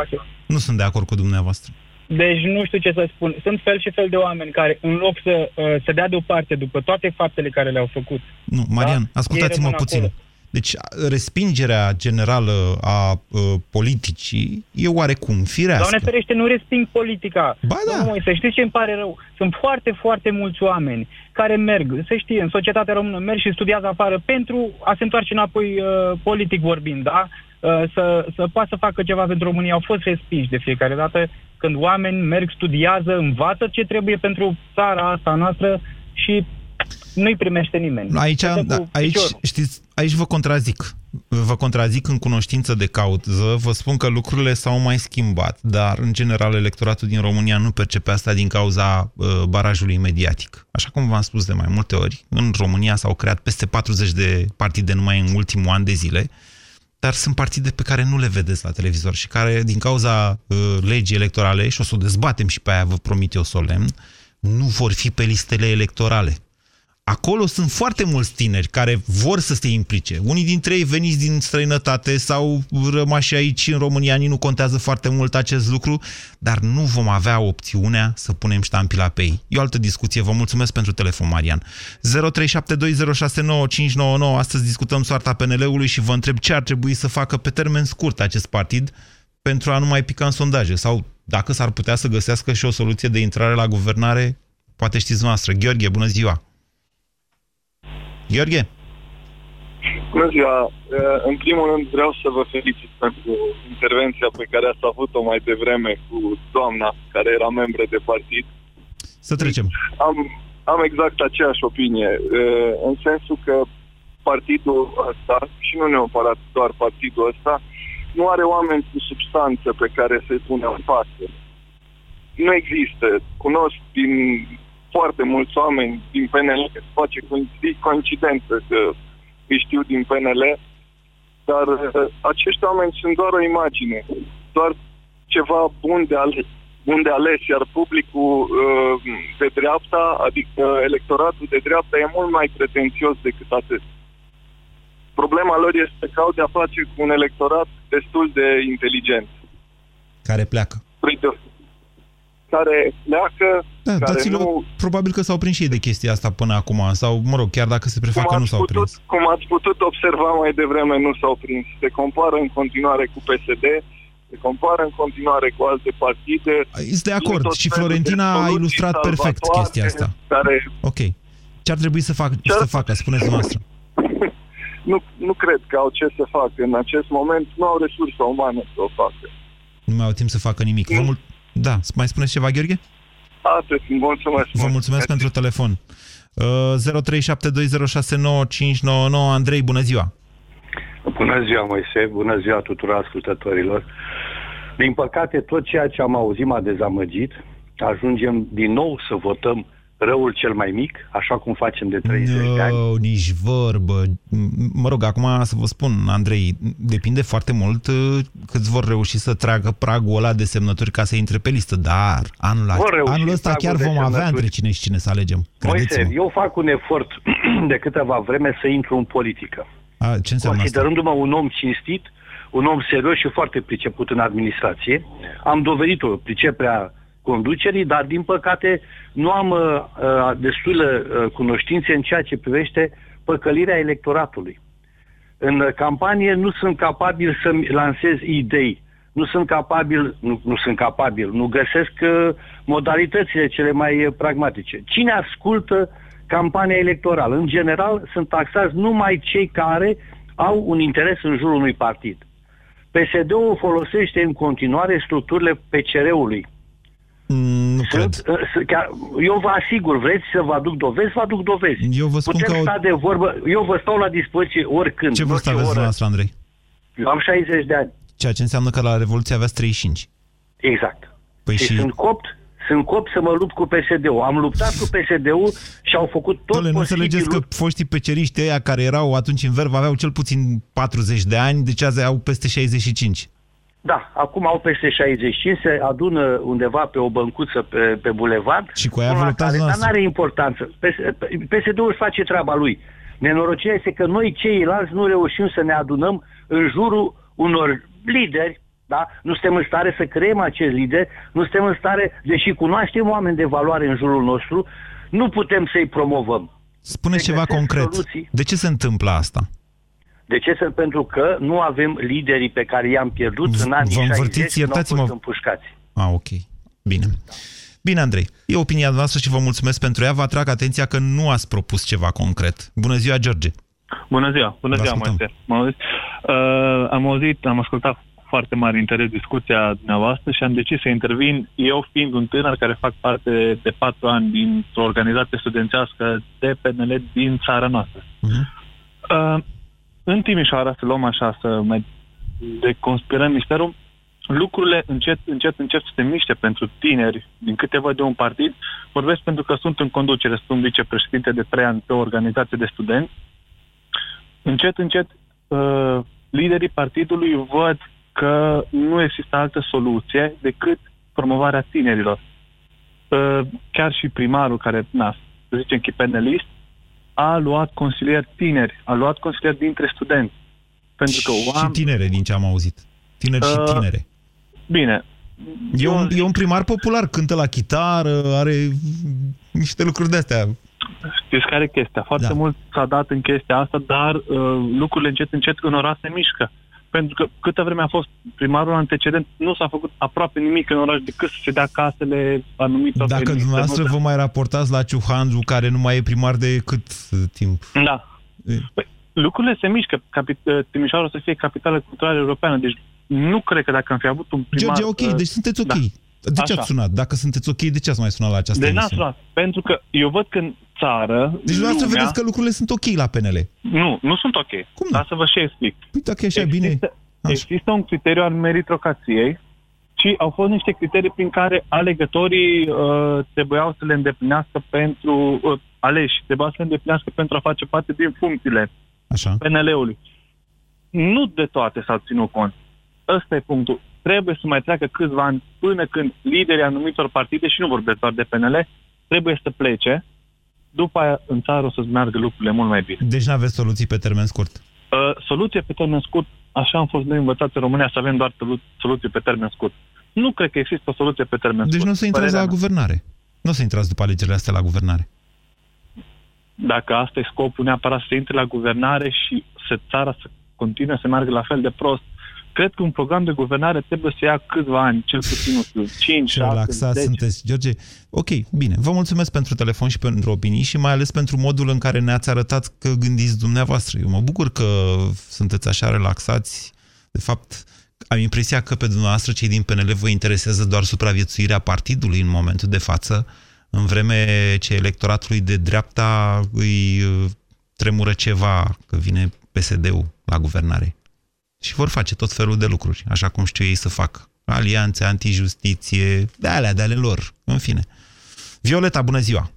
Nu sunt de acord cu dumneavoastră. Deci nu știu ce să spun. Sunt fel și fel de oameni care, în loc să uh, se dea deoparte după toate faptele care le-au făcut, Nu, Marian, Da? ascultați-mă Ei rămân puțin. acolo. Deci, respingerea generală a uh, politicii e oarecum firească. Doamne ferește, nu resping politica. Ba da. Domnul Moise, știți ce îmi pare rău? Sunt foarte, foarte mulți oameni care merg, se știe, în societatea română, merg și studiază afară pentru a se întoarce înapoi uh, politic vorbind, da? Uh, să, să poată să facă ceva pentru România. Au fost respinși de fiecare dată când oameni merg, studiază, învață ce trebuie pentru țara asta noastră și nu-i primește nimeni. Aici, Se dă da, cu aici, piciorul. știți, aici vă contrazic. Vă contrazic în cunoștință de cauză. Vă spun că lucrurile s-au mai schimbat, dar, în general, electoratul din România nu percepe asta din cauza uh, barajului mediatic. Așa cum v-am spus de mai multe ori, în România s-au creat peste 40 de partide numai în ultimul an de zile, dar sunt partide pe care nu le vedeți la televizor și care, din cauza uh, legii electorale, și o să o dezbatem și pe aia, vă promit eu solemn, nu vor fi pe listele electorale. Acolo sunt foarte mulți tineri care vor să se implice. Unii dintre ei veniți din străinătate sau rămași aici în România, nici nu contează foarte mult acest lucru, dar nu vom avea opțiunea să punem ștampila pe ei. E o altă discuție. Vă mulțumesc pentru telefon, Marian. 0372069599. Astăzi discutăm soarta PNL-ului și vă întreb ce ar trebui să facă pe termen scurt acest partid pentru a nu mai pica în sondaje sau dacă s-ar putea să găsească și o soluție de intrare la guvernare, poate știți noastră. Gheorghe, bună ziua! Gheorghe? Bună ziua! Uh, În primul rând vreau să vă felicit pentru intervenția pe care ați avut-o mai devreme cu doamna care era membră de partid. Să trecem. Am, am exact aceeași opinie, uh, în sensul că partidul ăsta, și nu neapărat doar partidul ăsta, nu are oameni cu substanță pe care să-i pune în față. Nu există. Cunosc din foarte mulți oameni din PNL, face coinci- coincidență că îi știu din PNL, dar uh, acești oameni sunt doar o imagine, doar ceva bun de ales, bun de ales iar publicul uh, de dreapta, adică electoratul de dreapta, e mult mai pretențios decât atât. Problema lor este că au de-a face cu un electorat destul de inteligent. Care pleacă. Uite, care pleacă, Da, care dați-le, nu... probabil că s-au prins și ei de chestia asta până acum, sau, mă rog, chiar dacă se prefac că nu ați s-au putut, prins. cum ați putut observa mai devreme, nu s-au prins. Se compară în continuare cu PSD, se compară în continuare cu alte partide. Este de acord Vin tot și felul de Florentina a soluții ilustrat perfect salvatoare chestia asta. Care Ok. Ce ar trebui să, fac, să facă, spuneți noastră? [LAUGHS] nu, nu cred că au ce să facă în acest moment, nu au resursa umană să o facă. Nu mai au timp să facă nimic. Vă mul- da, mai spuneți ceva, Gheorghe? Atât, mulțumesc. Vă mulțumesc pentru telefon. Uh, 0372069599 Andrei, bună ziua! Bună ziua, Moise, bună ziua tuturor ascultătorilor. Din păcate, tot ceea ce am auzit m-a dezamăgit. Ajungem din nou să votăm răul cel mai mic, așa cum facem de 30 de ani. No, nici vorbă. M- Mă rog, acum să vă spun, Andrei, depinde foarte mult uh, câți vor reuși să tragă pragul ăla de semnături ca să intre pe listă, dar anul, Vor reuși anul ăsta pragul chiar de vom avea semnături. între cine și cine să alegem. Moise, Credeți-mă. eu fac un efort [CLEARS THROAT] de câteva vreme să intru în politică. A, ce înseamnă asta? Considerându-mă un om cinstit, un om serios și foarte priceput în administrație, am dovedit-o priceperea conducerii, dar din păcate nu am uh, uh, destulă uh, cunoștințe în ceea ce privește păcălirea electoratului. În uh, campanie nu sunt capabil să-mi lansez idei, nu sunt capabil, nu, nu sunt capabil, nu găsesc uh, modalitățile cele mai uh, pragmatice. Cine ascultă campania electorală? În general sunt taxați numai cei care au un interes în jurul unui partid. PSD-ul folosește în continuare structurile PCR-ului. Mm, nu cred. Sunt, uh, sunt chiar, eu vă asigur, vreți să vă aduc dovezi, vă aduc dovezi. Eu vă spun Putem că au- sta de vorbă, eu vă stau la dispoziție oricând. Ce în vârstă orice aveți oră. dumneavoastră, Andrei? Eu am 60 de ani. Ceea ce înseamnă că la Revoluție aveați 35. Exact. Păi și, și- sunt copt, sunt copt să mă lupt cu PSD-ul. Am luptat cu PSD-ul și au făcut tot Doamne, nu înțelegeți că posibilul. foștii peceriști ăia care erau atunci în verb aveau cel puțin 40 de ani, deci azi au peste 65. Da, acum au peste 65, se adună undeva pe o băncuță pe, pe bulevard. Și cu aia Una vă luptați care, Dar dumneavoastră. nu are importanță. PS- PSD-ul își face treaba lui. Nenorocirea este că noi ceilalți nu reușim să ne adunăm în jurul unor lideri, da? Nu suntem în stare să creăm acești lideri, nu suntem în stare, deși cunoaștem oameni de valoare în jurul nostru, nu putem să-i promovăm. Spuneți Se ceva găsesc concret. soluții. De ce se întâmplă asta? De ce? Să- Pentru că nu avem liderii pe care i-am pierdut în anii vă 60 învârtiți? când au Iertați-mă. fost împușcați. Ah, ok. Bine. Bine, Andrei. E opinia noastră și vă mulțumesc pentru ea. Vă atrag atenția că nu ați propus ceva concret. Bună ziua, George. Bună ziua, bună Vă ziua, ascultăm. Moise. M-am auzit? Uh, am auzit, am ascultat cu foarte mare interes discuția dumneavoastră și am decis să intervin, eu fiind un tânăr care fac parte de patru ani dintr-o organizație studențească de PNL din țara noastră. Uh, în Timișoara, să luăm așa, să mai deconspirăm misterul, lucrurile încet, încet, încet să se miște pentru tineri, din câte văd de un partid. Vorbesc pentru că sunt în conducere, sunt vicepreședinte de trei ani pe o organizație de studenți. Încet, încet, uh, liderii partidului văd că nu există altă soluție decât promovarea tinerilor. Uh, chiar și primarul care, na, să zicem că e penelist, a luat consilieri tineri, a luat consilieri dintre studenți. Pentru că Și oameni... tinere, din ce am auzit. Tineri și Uh, tinere. Bine. E un, e un primar popular, cântă la chitară, are niște lucruri de-astea. Știți care e chestia? Foarte da. mult s-a dat în chestia asta, dar uh, lucrurile încet, încet în oraș se mișcă. Pentru că câtă vreme a fost primarul antecedent, nu s-a făcut aproape nimic în oraș decât să se dea casele anumitor Dacă venit, dumneavoastră să nu vă mai raportați la Ciuhandu, care nu mai e primar de cât uh, timp? se- Da. Păi, lucrurile se mișcă. Capi- uh, Timișoara o să fie capitală culturală europeană, deci nu cred că dacă am fi avut un primar... George, ok, uh, deci sunteți ok. da. De ce Așa. ați sunat? Dacă sunteți ok, de ce ați mai sunat la această De n-am emisiune? sunat, pentru că eu văd că în țară... Deci dumneavoastră lumea- vedeți că lucrurile sunt ok la PNL. Nu, nu sunt ok. Cum Dar să vă și explic. Păi dacă e așa bine... Există un criteriu al meritocrației și au fost niște criterii prin care alegătorii uh, trebuiau să le îndeplinească pentru uh, aleși, trebuiau să le îndeplinească pentru a face parte din funcțiile Așa. PNL-ului. Nu de toate s-au ținut cont. Ăsta e punctul. Trebuie să mai treacă câțiva ani până când liderii anumitor partide, și nu vorbesc doar de PNL, trebuie să plece. După aia, în țară o să meargă lucrurile mult mai bine. Deci nu aveți soluții pe termen scurt. Uh, soluție pe termen scurt, așa am fost noi învățați în România să avem doar solu- soluții pe termen scurt. Nu cred că există o soluție pe termen Deci scurt. nu o să intrați la Părerea mea. guvernare. Nu o să intrați după alegerile astea la guvernare. Dacă asta e scopul neapărat să intre la guvernare și să țara să continue să meargă la fel de prost, cred că un program de guvernare trebuie să ia câțiva ani, cel puțin, nu știu, 5, Ce 6, relaxați 10. sunteți, George. Ok, bine. Vă mulțumesc pentru telefon și pentru opinii și mai ales pentru modul în care ne-ați arătat că gândiți dumneavoastră. Eu mă bucur că sunteți așa relaxați. De fapt, am impresia că pe dumneavoastră, cei din PNL, vă interesează doar supraviețuirea partidului în momentul de față, în vreme ce electoratului de dreapta îi uh, tremură ceva că vine PSD-ul la guvernare. Și vor face tot felul de lucruri, așa cum știu ei să fac. Alianțe, antijustiție, de alea, de ale lor, în fine. Violeta, bună ziua!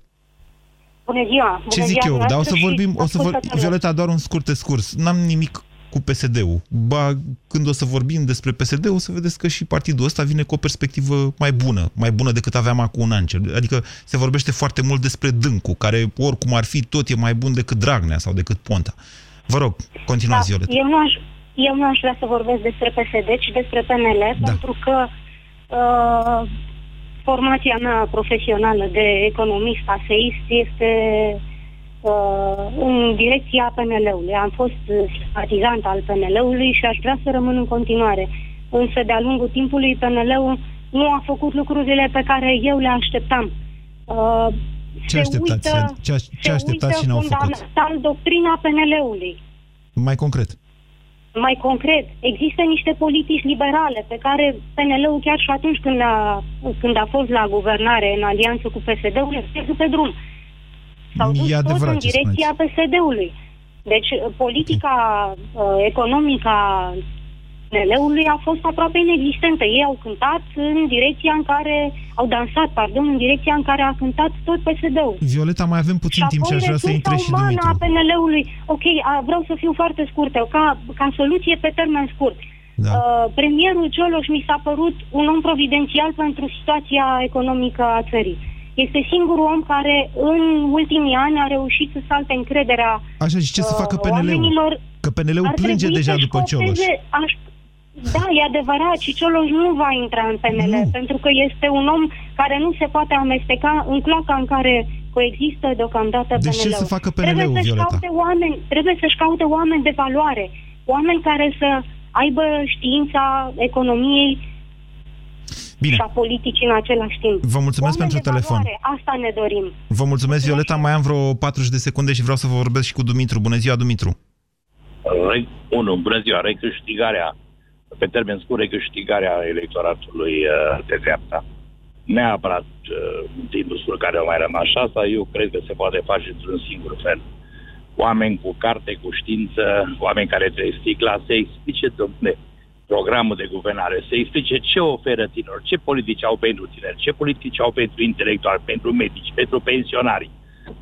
Bună ziua! Bună Ce zic ziua eu? Dar o să dumneavoastră și vorbim, o să vor... ascultătorilor. Violeta, doar un scurt scurs. N-am nimic cu PSD-ul. Ba, când o să vorbim despre PSD, o să vedeți că și partidul ăsta vine cu o perspectivă mai bună, mai bună decât aveam acum un an. Adică se vorbește foarte mult despre Dâncu, care oricum ar fi, tot e mai bun decât Dragnea sau decât Ponta. Vă rog, continuați, Violeta. Eu nu, aș, eu nu aș vrea să vorbesc despre PSD, ci despre PNL, da. pentru că uh, formația mea profesională de economist aseist este uh, în direcția PNL-ului. Am fost uh, simpatizant al PNL-ului și aș vrea să rămân în continuare. Însă, de-a lungul timpului, PNL-ul nu a făcut lucrurile pe care eu le așteptam. Uh, Ce așteptați? Ce, aș- ce așteptați și n-au făcut? fundamental doctrina PNL-ului. Mai concret. Mai concret, există niște politici liberale pe care PNL-ul chiar și atunci când a, când a fost la guvernare în alianță cu PSD-ul, le pierdut pe drum. S-au dus E tot adevărat în ce direcția PSD-ului. Deci politica uh, economică a PNL-ului a fost aproape inexistentă. Ei au cântat în direcția în care, au dansat, pardon, în direcția în care a cântat tot PSD-ul. Violeta, mai avem puțin timp și aș vrea să resursa intre și umană Dumitru. a PNL-ului. Ok, a, vreau să fiu foarte scurtă, ca, ca soluție pe termen scurt. Da. Uh, premierul Cioloș mi s-a părut un om providențial pentru situația economică a țării. Este singurul om care în ultimii ani a reușit să salte încrederea Așa, și ce să uh, facă PNL-ul? oamenilor. Că PNL-ul Ar plânge trebui deja să-și după Cioloș. coopteze- Aș, da, e adevărat și Cioloș nu va intra în PNL, Nu. pentru că este un om care nu se poate amesteca în cloaca în care coexistă deocamdată Deci ce PNL-ul. să facă PNL-ul, trebuie să-și Violeta? caute oameni, trebuie să-și caute oameni de valoare, oameni care să aibă știința economiei Bine. și a politicii în același timp. Vă mulțumesc Oameni pentru de telefon. Valoare, asta ne dorim. Vă mulțumesc, Violeta. Mai am vreo 40 de secunde și vreau să vă vorbesc și cu Dumitru. Bună ziua, Dumitru. Re- unu, bună ziua, recâștigarea, pe termen scurt, recâștigarea electoratului uh, de dreapta. Neapărat uh, din discursul care au mai rămas asta, eu cred că se poate face într-un singur fel. Oameni cu carte, cu știință, oameni care trebuie sticla, să explice, domne, programul de guvernare, să explice ce oferă tinerilor, ce politici au pentru tineri, ce politici au pentru intelectuali, pentru medici, pentru pensionari.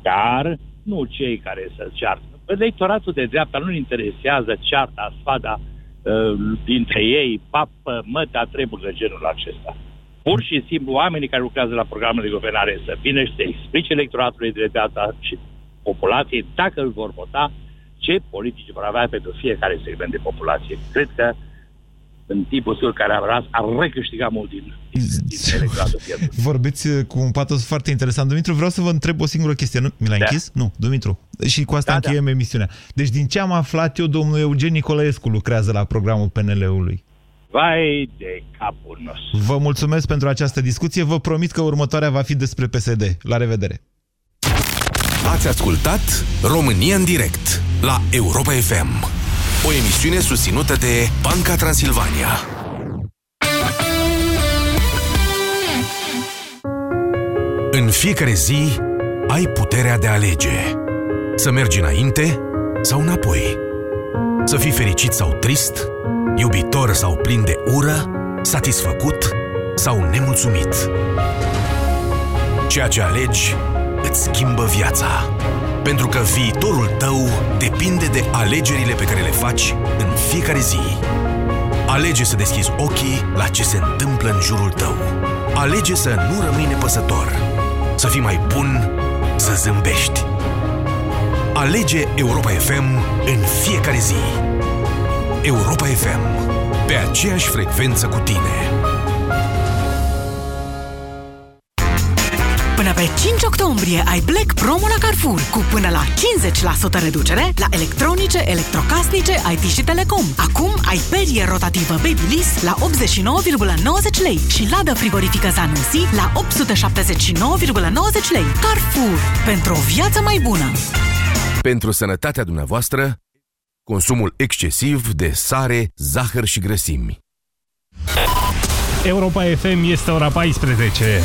Dar nu cei care să ceartă. Electoratul de dreapta nu-l interesează cearta, sfada uh, dintre ei, papă, măta, trebuie genul acesta. Pur și simplu, oamenii care lucrează la programul de guvernare să vină și să explice electoratului de dreapta și populației, dacă îl vor vota, ce politici vor avea pentru fiecare segment de populație. Cred că în timpul său care a rămas, a recâștigat mult din, din, din [LAUGHS] electoratul pierdut. Vorbiți uh, cu un patos foarte interesant. Dumitru, vreau să vă întreb o singură chestie. Nu? Mi l-ai Da. închis? Nu, Dumitru. Și cu asta Da, încheiem emisiunea. Deci din ce am aflat eu, domnul Eugen Nicolaescu lucrează la programul PNL-ului. Vai de capul nostru! Vă mulțumesc pentru această discuție. Vă promit că următoarea va fi despre PSD. La revedere! Ați ascultat România în direct la Europa FM. O emisiune susținută de Banca Transilvania. În fiecare zi ai puterea de a alege. Să mergi înainte sau înapoi. Să fii fericit sau trist, iubitor sau plin de ură, satisfăcut sau nemulțumit. Ceea ce alegi îți schimbă viața. Pentru că viitorul tău depinde de alegerile pe care le faci în fiecare zi. Alege să deschizi ochii la ce se întâmplă în jurul tău. Alege să nu rămâi nepăsător. Să fii mai bun, să zâmbești. Alege Europa FM în fiecare zi. Europa FM. Pe aceeași frecvență cu tine. Până pe 5 octombrie ai Black Promo la Carrefour cu până la 50% reducere la electronice, electrocasnice, IT și telecom. Acum ai perie rotativă Babyliss la 89,90 lei și ladă frigorifică Zanussi la 879,90 lei. Carrefour. Pentru o viață mai bună. Pentru sănătatea dumneavoastră, consumul excesiv de sare, zahăr și grăsimi. Europa FM este ora 14.